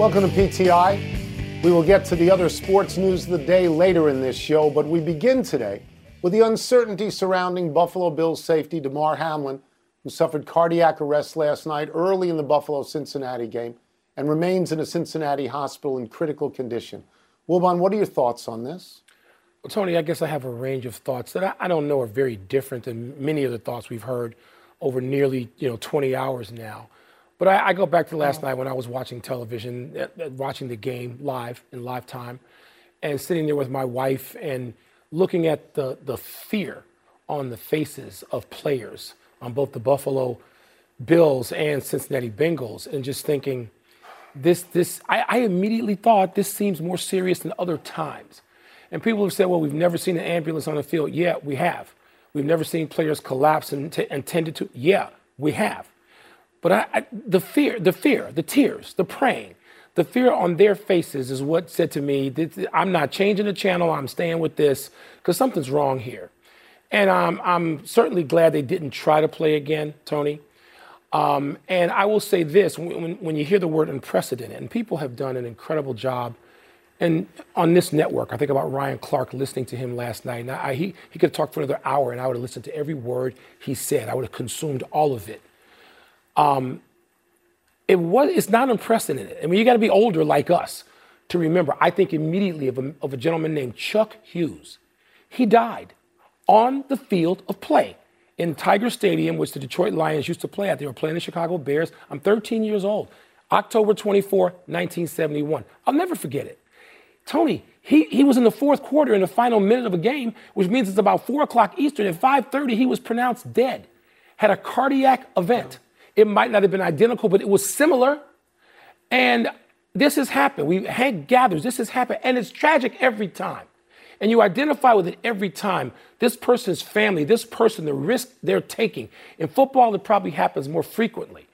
Welcome to PTI. We will get to the other sports news of the day later in this show, but we begin today with the uncertainty surrounding Buffalo Bills safety Damar Hamlin, who suffered cardiac arrest last night early in the Buffalo Cincinnati game and remains in a Cincinnati hospital in critical condition. Wilbon, what are your thoughts on this? Well, Tony, I guess I have a range of thoughts that I, I don't know are very different than many of the thoughts we've heard over nearly you know 20 hours now. But I, I go back to last night when I was watching television, uh, uh, watching the game live in live time, and sitting there with my wife and looking at the, the fear on the faces of players on both the Buffalo Bills and Cincinnati Bengals, and just thinking, this, this, I, I immediately thought this seems more serious than other times. And people have said, well, we've never seen an ambulance on the field. Yeah, we have. We've never seen players collapse and, t- and tended to. Yeah, we have. But I, I, the fear, the fear, the tears, the praying, the fear on their faces is what said to me, I'm not changing the channel. I'm staying with this because something's wrong here. And um, I'm certainly glad they didn't try to play again, Tony. Um, and I will say this when, when, you hear the word unprecedented, and people have done an incredible job. And on this network, I think about Ryan Clark listening to him last night. And I, he, he could have talked for another hour, and I would have listened to every word he said. I would have consumed all of it. Um, it was, it's not unprecedented. I mean, you got to be older like us to remember. I think immediately of a, of a gentleman named Chuck Hughes. He died on the field of play in Tiger Stadium, which the Detroit Lions used to play at. They were playing the Chicago Bears. I'm 13 years old. October 24, 1971. I'll never forget it. Tony, he, he was in the fourth quarter in the final minute of a game, which means it's about 4 o'clock Eastern. At 5.30, he was pronounced dead. Had a cardiac event. It might not have been identical, but it was similar. And this has happened. We had gathers. This has happened. And it's tragic every time. And you identify with it every time. This person's family, this person, the risk they're taking. In football, it probably happens more frequently.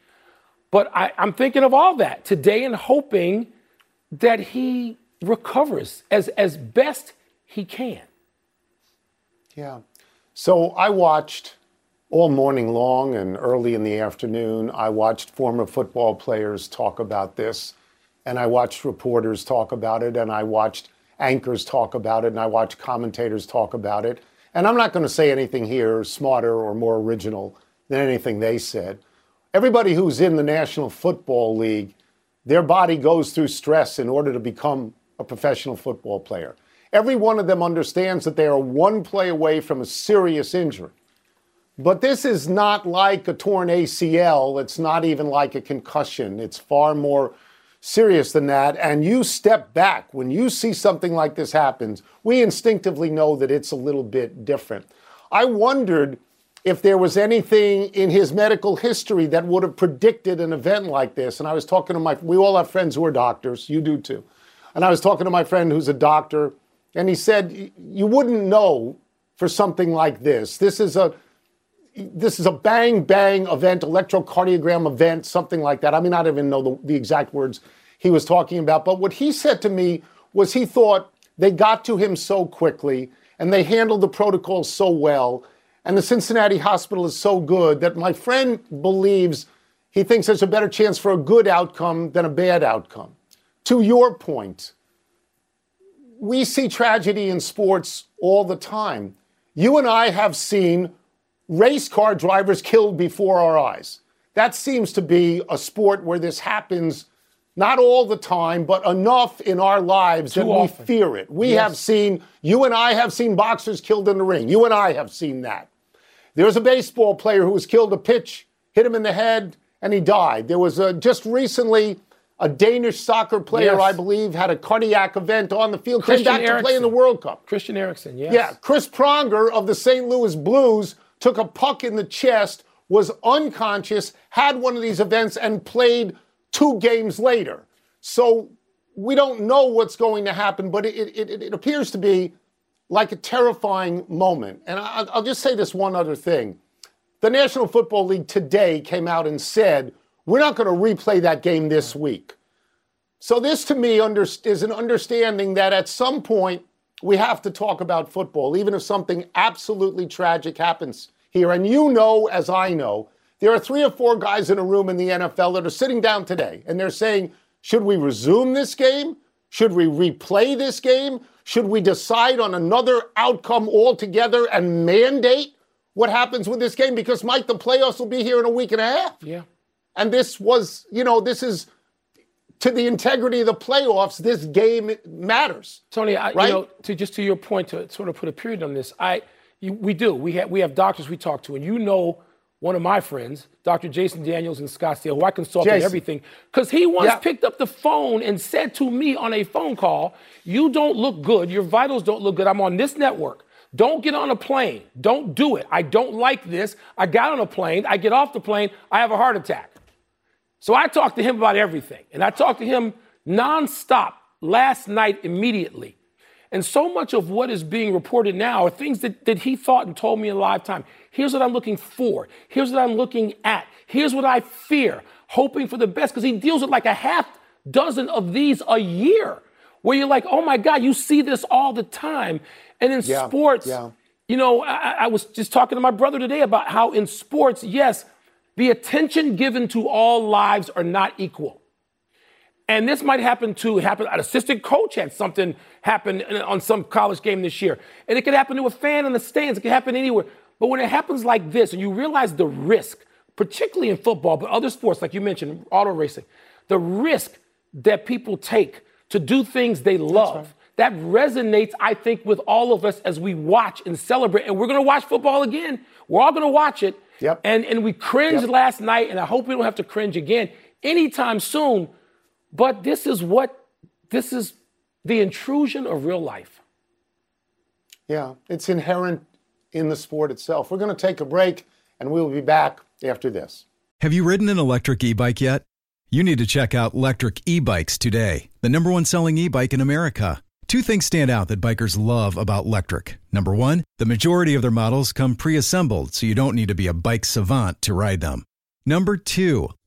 But I, I'm thinking of all that today and hoping that he recovers as, as best he can. Yeah. So I watched all morning long and early in the afternoon, I watched former football players talk about this, and I watched reporters talk about it, and I watched anchors talk about it, and I watched commentators talk about it. And I'm not going to say anything here smarter or more original than anything they said. Everybody who's in the National Football League, their body goes through stress in order to become a professional football player. Every one of them understands that they are one play away from a serious injury. But this is not like a torn ACL. It's not even like a concussion. It's far more serious than that. And you step back when you see something like this happens. We instinctively know that it's a little bit different. I wondered if there was anything in his medical history that would have predicted an event like this. And I was talking to my, we all have friends who are doctors. You do too. And I was talking to my friend who's a doctor, and he said, You wouldn't know for something like this. This is a this is a bang bang event, electrocardiogram event, something like that. I mean, I don't even know the, the exact words he was talking about, but what he said to me was he thought they got to him so quickly and they handled the protocol so well, and the Cincinnati hospital is so good that my friend believes he thinks there's a better chance for a good outcome than a bad outcome. To your point, we see tragedy in sports all the time. You and I have seen race car drivers killed before our eyes. That seems to be a sport where this happens not all the time, but enough in our lives Too that often. we fear it. We yes. have seen, you and I have seen boxers killed in the ring. You and I have seen that. There's a baseball player who was killed a pitch, hit him in the head, and he died. There was a, just recently a Danish soccer player, Yes. I believe, had a cardiac event on the field, Christian came back to play in the World Cup. Christian Eriksen, yes. Yeah, Chris Pronger of the St. Louis Blues took a puck in the chest, was unconscious, had one of these events, and played two games later. So we don't know what's going to happen, but it, it, it, appears to be like a terrifying moment. And I, I'll just say this one other thing. The National Football League today came out and said, we're not going to replay that game this week. So this to me under, is an understanding that at some point we have to talk about football, even if something absolutely tragic happens here. And you know, as I know, there are three or four guys in a room in the NFL that are sitting down today and they're saying, should we resume this game? Should we replay this game? Should we decide on another outcome altogether and mandate what happens with this game? Because, Mike, the playoffs will be here in a week and a half. Yeah. And this was, you know, this is to the integrity of the playoffs. This game matters. Tony, I, Right? you know, to just to your point, to sort of put a period on this, I, we do. We have we have doctors we talk to, and you know, one of my friends, Dr. Jason Daniels in Scottsdale, who I consult on everything, because he once Yeah. picked up the phone and said to me on a phone call, "You don't look good. Your vitals don't look good. I'm on this network." Don't get on a plane. Don't do it. I don't like this. I got on a plane. I get off the plane. I have a heart attack. So I talked to him about everything. And I talked to him nonstop last night immediately. And so much of what is being reported now are things that, that he thought and told me in live time. Here's what I'm looking for. Here's what I'm looking at. Here's what I fear, hoping for the best, because he deals with like a half dozen of these a year, where you're like, oh my God, you see this all the time. And in Yeah, sports, yeah. you know, I, I was just talking to my brother today about how in sports, yes, the attention given to all lives are not equal. And this might happen to happen. An assistant coach had something happen on some college game this year, and it could happen to a fan in the stands. It could happen anywhere. But when it happens like this, and you realize the risk, particularly in football, but other sports like you mentioned, auto racing, the risk that people take to do things they love. That resonates, I think, with all of us as we watch and celebrate. And we're going to watch football again. We're all going to watch it. Yep. And and we cringed Yep. last night, and I hope we don't have to cringe again anytime soon. But this is what this is the intrusion of real life. Yeah, it's inherent in the sport itself. We're going to take a break and we'll be back after this. Have you ridden an electric e bike yet? You need to check out Lectric E Bikes today, the number one selling e bike in America. Two things stand out that bikers love about Lectric. Number one, the majority of their models come pre assembled, so you don't need to be a bike savant to ride them. Number two,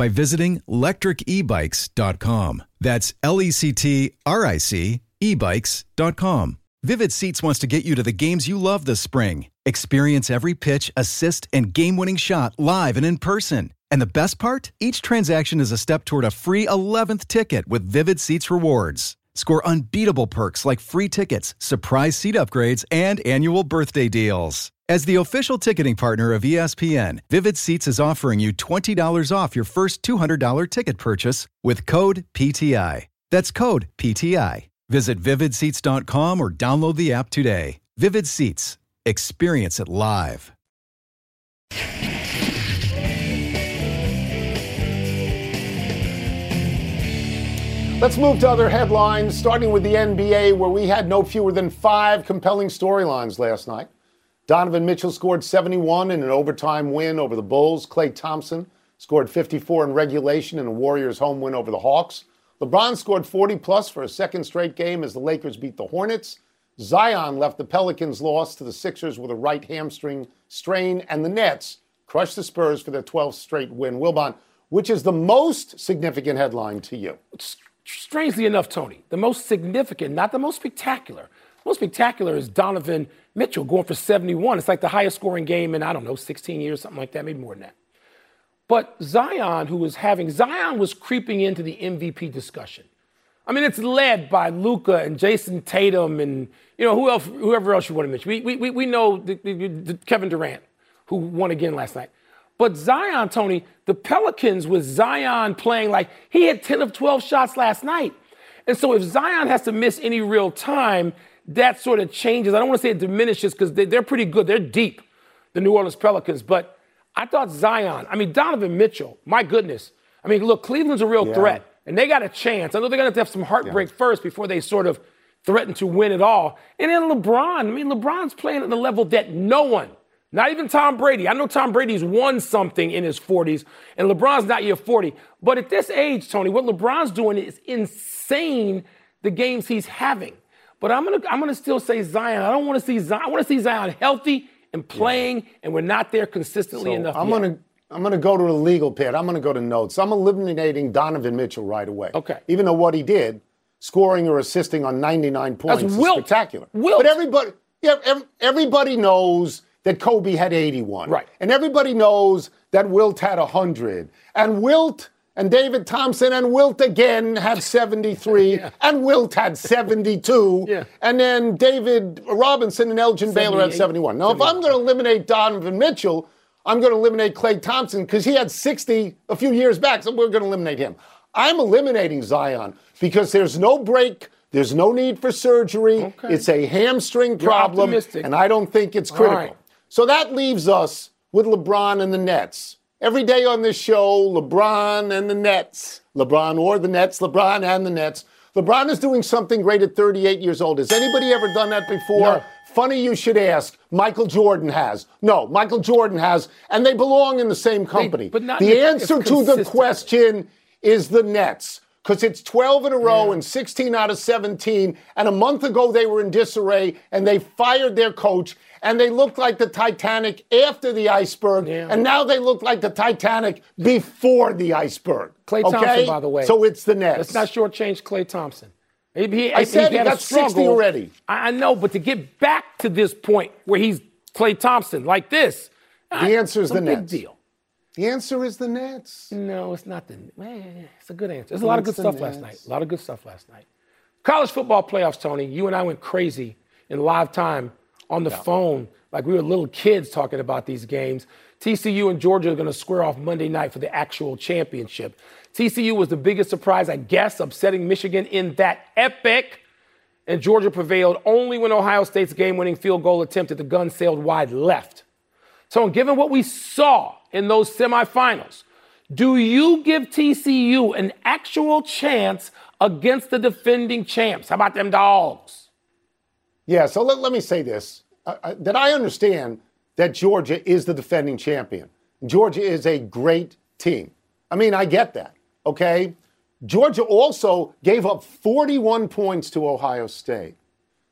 by visiting lectricebikes.com. That's L E C T R I C ebikes.com. Vivid Seats wants to get you to the games you love this spring. Experience every pitch, assist, and game winning shot live and in person. And the best part? Each transaction is a step toward a free 11th ticket with Vivid Seats rewards. Score unbeatable perks like free tickets, surprise seat upgrades, and annual birthday deals. As the official ticketing partner of ESPN, Vivid Seats is offering you $20 off your first $200 ticket purchase with code PTI. That's code PTI. Visit vividseats.com or download the app today. Vivid Seats. Experience it live. Let's move to other headlines, starting with the NBA, where we had no fewer than five compelling storylines last night. Donovan Mitchell scored 71 in an overtime win over the Bulls. Klay Thompson scored 54 in regulation in a Warriors home win over the Hawks. LeBron scored 40 plus for a second straight game as the Lakers beat the Hornets. Zion left the Pelicans' loss to the Sixers with a right hamstring strain, and the Nets crushed the Spurs for their 12th straight win. Wilbon, which is the most significant headline to you? Strangely enough, Tony, the most significant, not the most spectacular. Most spectacular is Donovan Mitchell going for 71. It's like the highest scoring game in, I don't know, 16 years, something like that, maybe more than that. But Zion, who was having, Zion was creeping into the MVP discussion. I mean, it's led by Luka and Jayson Tatum and you know who else, whoever else you want to mention. We we we know the, the, the Kevin Durant, who won again last night. But Zion, Tony, the Pelicans with Zion playing like he had 10 of 12 shots last night. And so if Zion has to miss any real time, that sort of changes. I don't want to say it diminishes because they're pretty good. They're deep, the New Orleans Pelicans. But I thought Zion, I mean, Donovan Mitchell, my goodness. I mean, look, Cleveland's a real yeah. threat, and they got a chance. I know they're going to have, to have some heartbreak yeah. first before they sort of threaten to win it all. And then LeBron, I mean, LeBron's playing at the level that no one, not even Tom Brady. I know Tom Brady's won something in his 40s, and LeBron's not yet 40. But at this age, Tony, what LeBron's doing is insane the games he's having. But I'm gonna I'm gonna still say Zion. I don't want to see Zion. I want to see Zion healthy and playing, yeah. and we're not there consistently so enough. I'm yet. gonna I'm gonna go to the legal pit. I'm gonna go to notes. I'm eliminating Donovan Mitchell right away. Okay. Even though what he did, scoring or assisting on 99 points, That's is wilt. spectacular. Wilt. But everybody, yeah, everybody knows that Kobe had 81. Right. And everybody knows that Wilt had 100. And Wilt and David Thompson and Wilt again had 73, yeah. and Wilt had 72, yeah. and then David Robinson and Elgin Baylor had 71. Now, if I'm going to eliminate Donovan Mitchell, I'm going to eliminate Klay Thompson because he had 60 a few years back, so we're going to eliminate him. I'm eliminating Zion because there's no break. There's no need for surgery. Okay. It's a hamstring problem, and I don't think it's critical. Right. So that leaves us with LeBron and the Nets. Every day on this show, LeBron and the Nets. LeBron or the Nets, LeBron and the Nets. LeBron is doing something great at 38 years old. Has anybody ever done that before? No. Funny you should ask. Michael Jordan has. No, Michael Jordan has, and they belong in the same company. They, but not the answer to the question is the Nets because it's 12 in a row yeah. and 16 out of 17. And a month ago, they were in disarray and they fired their coach and they looked like the Titanic after the iceberg. Yeah. And now they look like the Titanic before the iceberg. Okay? Thompson, by the way. So it's the Nets. Let's not shortchange Klay Thompson. He, he, I said he, he got 60 already. I know, but to get back to this point where he's Klay Thompson like this, the answer is the Nets. Big deal. The answer is the Nets. No, it's not the. Man, it's a good answer. There's a lot of good stuff Nets. last night. A lot of good stuff last night. College football playoffs, Tony. You and I went crazy in live time on the yeah. phone like we were little kids talking about these games. TCU and Georgia are going to square off Monday night for the actual championship. TCU was the biggest surprise, I guess, upsetting Michigan in that epic. And Georgia prevailed only when Ohio State's game winning field goal attempt at the gun sailed wide left. So, given what we saw in those semifinals, do you give TCU an actual chance against the defending champs? How about them dogs? Yeah, so let, let me say this uh, that I understand that Georgia is the defending champion. Georgia is a great team. I mean, I get that, okay? Georgia also gave up 41 points to Ohio State.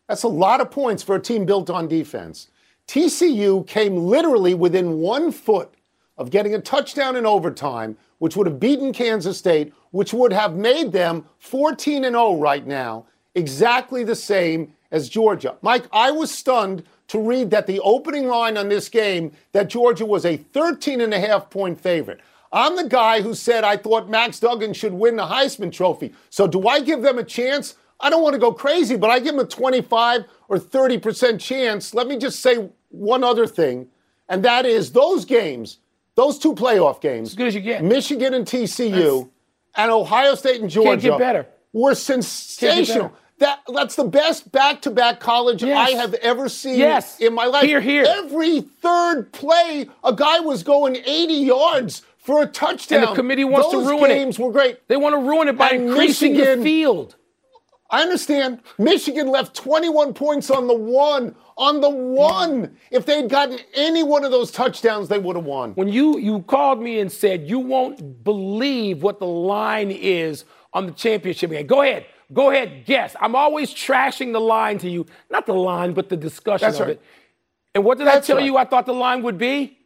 That's a lot of points for a team built on defense. TCU came literally within one foot of getting a touchdown in overtime, which would have beaten Kansas State, which would have made them 14 and 0 right now, exactly the same as Georgia. Mike, I was stunned to read that the opening line on this game that Georgia was a 13 and a half point favorite. I'm the guy who said I thought Max Duggan should win the Heisman Trophy. So do I give them a chance? I don't want to go crazy, but I give them a 25 or 30% chance. Let me just say one other thing, and that is those games, those two playoff games, as good as you get, Michigan and TCU, That's, and Ohio State and Georgia, can't get better. were sensational. That that's the best back-to-back college yes. I have ever seen yes. in my life. Here, here. Every third play, a guy was going 80 yards for a touchdown. And the committee wants Those to ruin it. games were great. They want to ruin it by and increasing Michigan, the field. I understand. Michigan left 21 points on the one. On the one. If they'd gotten any one of those touchdowns, they would have won. When you you called me and said you won't believe what the line is on the championship game. Go ahead. Go ahead, guess. I'm always trashing the line to you. Not the line, but the discussion That's of right. it. And what did That's I tell right. you I thought the line would be?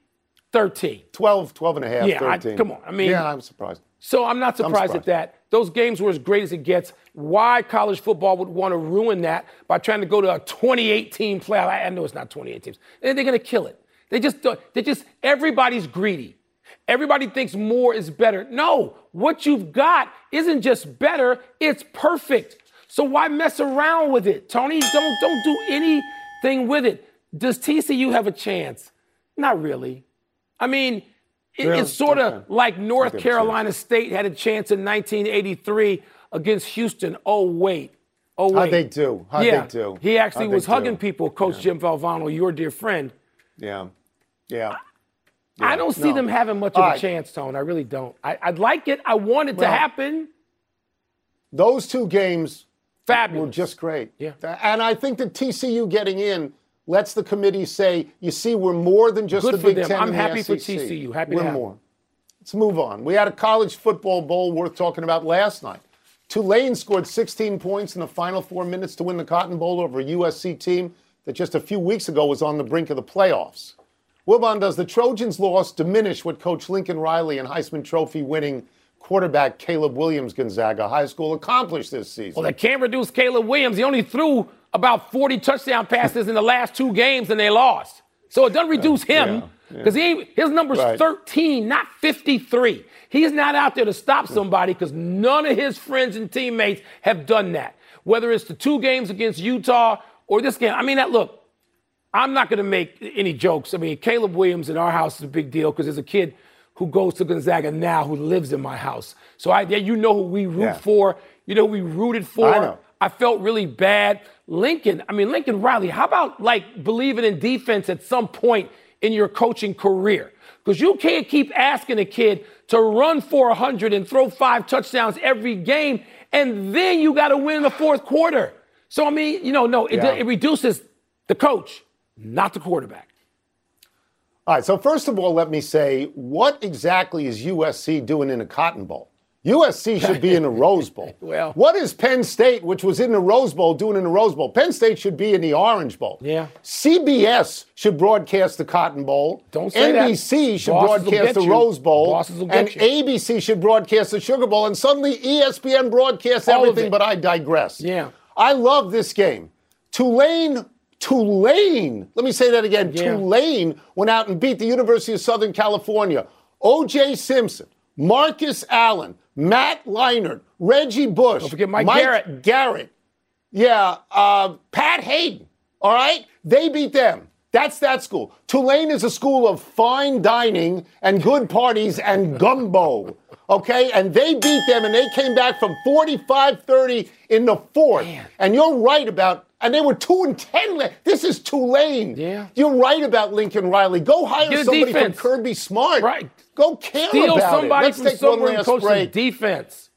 13. 12, 12 and a half, yeah, 13. I, come on. I mean, yeah, I'm surprised. So I'm not surprised, surprised, at that. Those games were as great as it gets. Why college football would want to ruin that by trying to go to a 28 team playoff? I know it's not 28 teams. They're going to kill it. They just, uh, they just, everybody's greedy. Everybody thinks more is better. No, what you've got isn't just better, it's perfect. So why mess around with it? Tony, don't don't do anything with it. Does TCU have a chance? Not really. I mean, it, Really? it's sort of Okay. like North Carolina State had a chance in 1983 against Houston. Oh wait. Oh wait. How'd they do? How'd yeah. they do? He actually How'd was hugging do? people, Coach Jim Valvano, your dear friend. Yeah. Yeah. I don't see no. them having much All of a right. chance, Tone. I really don't. I, I'd like it. I want it to happen. Those two games Fabulous. were just great. Yeah. And I think that TCU getting in lets the committee say, you see, we're more than just Good the Big them. Ten. I'm happy for. TCU. Happy to we're more. Let's move on. We had a college football bowl worth talking about last night. Tulane scored 16 points in the final four minutes to win the Cotton Bowl over a USC team that just a few weeks ago was on the brink of the playoffs. Wilbon, does the Trojans' loss diminish what Coach Lincoln Riley and Heisman Trophy winning quarterback Caleb Williams Gonzaga High School accomplished this season? Well, they can't reduce Caleb Williams. He only threw about 40 touchdown passes in the last two games and they lost. So it doesn't reduce him because he his number's Right. 13, not 53. He's not out there to stop somebody because none of his friends and teammates have done that. Whether it's the two games against Utah or this game. I mean, that look, I'm not going to make any jokes. I mean, Caleb Williams in our house is a big deal because there's a kid who goes to Gonzaga now who lives in my house. So I, yeah, you know who we root Yeah. for. You know who we rooted for. I felt really bad. Lincoln, I mean, Lincoln Riley, how about like believing in defense at some point in your coaching career? Because you can't keep asking a kid to run for 100 and throw five touchdowns every game, and then you got to win in the fourth quarter. So, I mean, you know, no, it, Yeah. it reduces the coach, not the quarterback. All right, so first of all, let me say, what exactly is USC doing in a Cotton Bowl? USC should be in the Rose Bowl. Well- what is Penn State, which was in the Rose Bowl, doing in the Rose Bowl? Penn State should be in the Orange Bowl. Yeah. CBS should broadcast the Cotton Bowl. Don't say that. NBC should Bosses broadcast the you. Rose Bowl. Bosses will and. ABC should broadcast the Sugar Bowl. And suddenly ESPN broadcasts All everything, but I digress. Yeah. I love this game. Tulane, Tulane, let me say that again. Yeah. Tulane went out and beat the University of Southern California. O.J. Simpson, Marcus Allen, Matt Leinart, Reggie Bush, Don't forget Mike Garrett. Garrett. Yeah, uh, Pat Haden. All right? They beat them. That's that school. Tulane is a school of fine dining and good parties and gumbo. Okay? And they beat them and they came back from 45 30 in the fourth. And you're right about, and they were 2 and 10. This is Tulane. Yeah. You're right about Lincoln Riley. Go hire a somebody defense. from Kirby Smart. Right. Go care Steal about somebody it. Let's from take one somewhere last break. defense.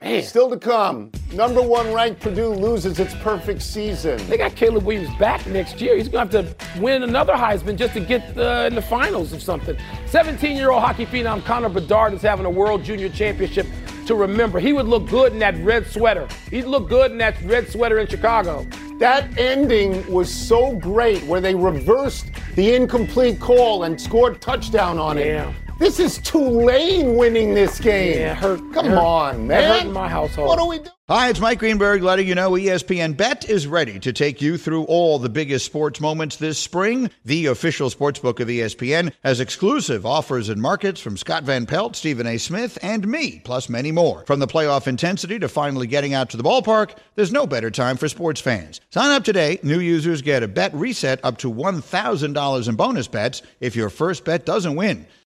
Man, Still to come. Number one ranked Purdue loses its perfect season. they got Caleb Williams back next year. He's going to have to win another Heisman just to get uh, in the finals of something. 17 year old hockey phenom Connor Bedard is having a World Junior Championship to remember. He would look good in that red sweater. He'd look good in that red sweater in Chicago. That ending was so great where they reversed the incomplete call and scored touchdown on it. Yeah. This is Tulane winning this game. Yeah, hurt. Come hurt. on, man. hurt in my household. What do we do? Hi, it's Mike Greenberg letting you know ESPN Bet is ready to take you through all the biggest sports moments this spring. The official sportsbook of ESPN has exclusive offers and markets from Scott Van Pelt, Stephen A. Smith, and me, plus many more. From the playoff intensity to finally getting out to the ballpark, there's no better time for sports fans. Sign up today. New users get a bet reset up to $1,000 in bonus bets if your first bet doesn't win.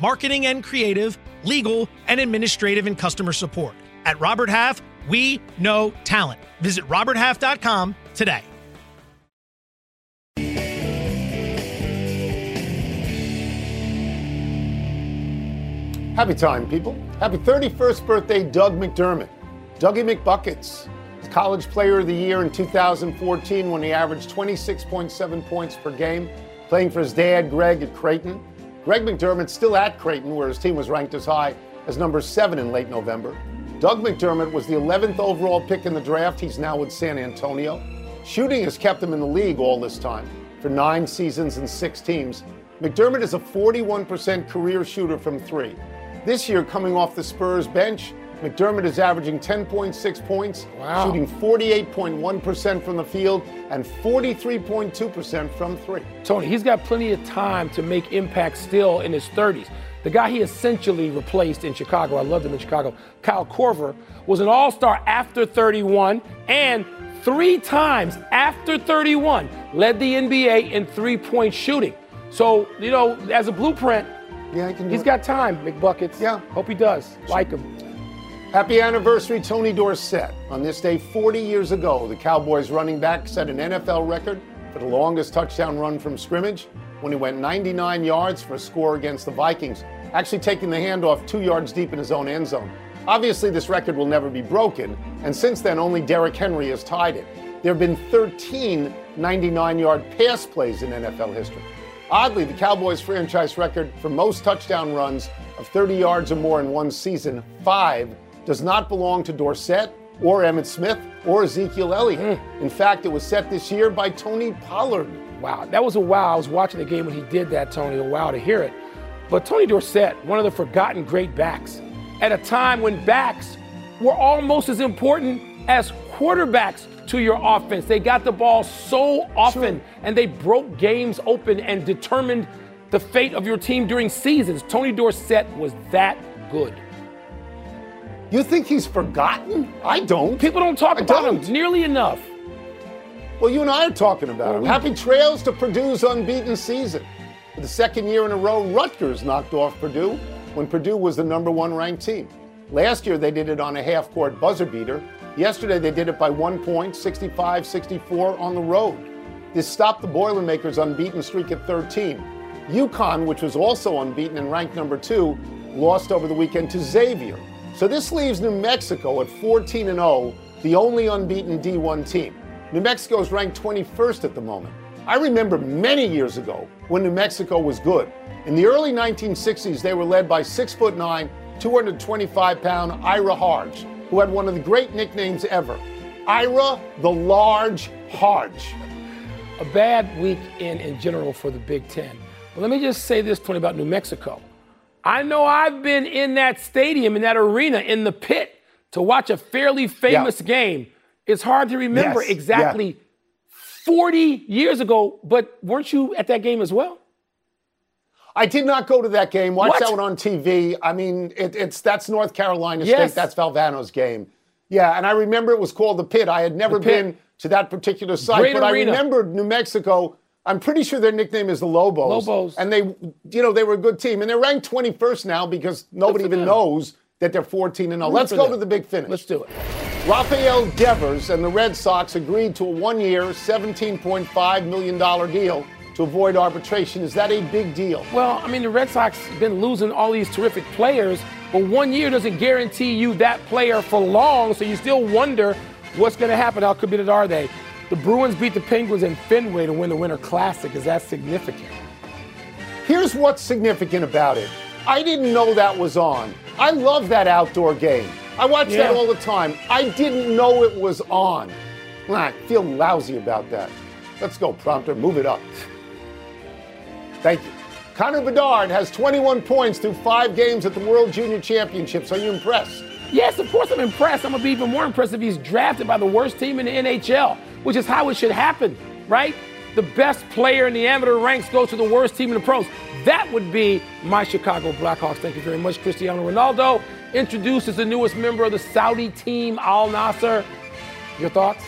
marketing and creative, legal, and administrative and customer support. At Robert Half, we know talent. Visit roberthalf.com today. Happy time, people. Happy 31st birthday, Doug McDermott. Dougie McBuckets. College Player of the Year in 2014 when he averaged 26.7 points per game, playing for his dad, Greg, at Creighton. Greg McDermott still at Creighton, where his team was ranked as high as number seven in late November. Doug McDermott was the 11th overall pick in the draft. He's now with San Antonio. Shooting has kept him in the league all this time for nine seasons and six teams. McDermott is a 41% career shooter from three. This year, coming off the Spurs bench, McDermott is averaging 10.6 points, wow. shooting 48.1% from the field and 43.2% from three. Tony, he's got plenty of time to make impact still in his 30s. The guy he essentially replaced in Chicago, I loved him in Chicago, Kyle Korver, was an all star after 31 and three times after 31 led the NBA in three point shooting. So, you know, as a blueprint, yeah, he can he's got time, McBuckets. Yeah. Hope he does. Like him. Happy anniversary, Tony Dorsett. On this day 40 years ago, the Cowboys running back set an NFL record for the longest touchdown run from scrimmage when he went 99 yards for a score against the Vikings, actually taking the handoff two yards deep in his own end zone. Obviously, this record will never be broken, and since then, only Derrick Henry has tied it. There have been 13 99 yard pass plays in NFL history. Oddly, the Cowboys franchise record for most touchdown runs of 30 yards or more in one season, five, does not belong to Dorsett or Emmitt Smith or Ezekiel Elliott. Mm. In fact, it was set this year by Tony Pollard. Wow, that was a wow. I was watching the game when he did that, Tony. A wow to hear it. But Tony Dorsett, one of the forgotten great backs, at a time when backs were almost as important as quarterbacks to your offense. They got the ball so often sure. and they broke games open and determined the fate of your team during seasons. Tony Dorsett was that good. You think he's forgotten? I don't. People don't talk I about don't. him nearly enough. Well, you and I are talking about him. Happy trails to Purdue's unbeaten season. For the second year in a row, Rutgers knocked off Purdue when Purdue was the number one ranked team. Last year, they did it on a half court buzzer beater. Yesterday, they did it by one point, 65 64 on the road. This stopped the Boilermakers' unbeaten streak at 13. UConn, which was also unbeaten and ranked number two, lost over the weekend to Xavier. So this leaves New Mexico at 14 and 0, the only unbeaten D1 team. New Mexico is ranked 21st at the moment. I remember many years ago when New Mexico was good. In the early 1960s, they were led by 6'9, 225 pound Ira Harge, who had one of the great nicknames ever Ira the Large Harge. A bad week in, in general for the Big Ten. But let me just say this, Tony, about New Mexico. I know I've been in that stadium, in that arena, in the pit to watch a fairly famous yeah. game. It's hard to remember yes. exactly yeah. 40 years ago, but weren't you at that game as well? I did not go to that game. Watch what? that one on TV. I mean, it, it's that's North Carolina yes. State. That's Valvano's game. Yeah, and I remember it was called the Pit. I had never been to that particular site, Great but arena. I remembered New Mexico I'm pretty sure their nickname is the Lobos. Lobos. And they, you know, they were a good team. And they're ranked 21st now because nobody even them. knows that they're 14 and 0. Let's go them. to the big finish. Let's do it. Rafael Devers and the Red Sox agreed to a one year, $17.5 million deal to avoid arbitration. Is that a big deal? Well, I mean, the Red Sox have been losing all these terrific players, but one year doesn't guarantee you that player for long, so you still wonder what's going to happen. How committed are they? The Bruins beat the Penguins in Fenway to win the Winter Classic. Is that significant? Here's what's significant about it. I didn't know that was on. I love that outdoor game. I watch yeah. that all the time. I didn't know it was on. I feel lousy about that. Let's go, prompter. Move it up. Thank you. Connor Bedard has 21 points through five games at the World Junior Championships. Are you impressed? Yes, of course I'm impressed. I'm going to be even more impressed if he's drafted by the worst team in the NHL which is how it should happen, right? The best player in the amateur ranks goes to the worst team in the pros. That would be my Chicago Blackhawks. Thank you very much. Cristiano Ronaldo introduces the newest member of the Saudi team, Al Nassr. Your thoughts?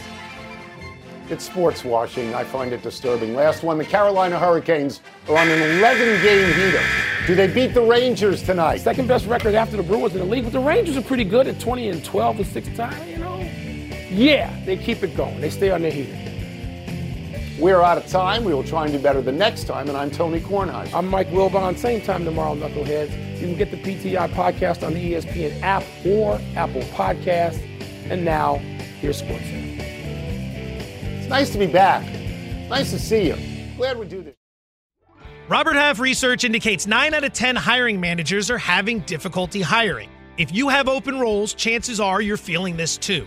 It's sports washing. I find it disturbing. Last one, the Carolina Hurricanes are on an 11 game heater. Do they beat the Rangers tonight? Second best record after the Bruins in the league, but the Rangers are pretty good at 20 and 12 the sixth time, you know. Yeah, they keep it going. They stay on their heater. We're out of time. We will try and do better the next time. And I'm Tony Kornheiser. I'm Mike Wilbon. Same time tomorrow, Knuckleheads. You can get the PTI podcast on the ESPN app or Apple Podcast. And now, here's Sports It's nice to be back. Nice to see you. Glad we do this. Robert Half research indicates 9 out of 10 hiring managers are having difficulty hiring. If you have open roles, chances are you're feeling this too.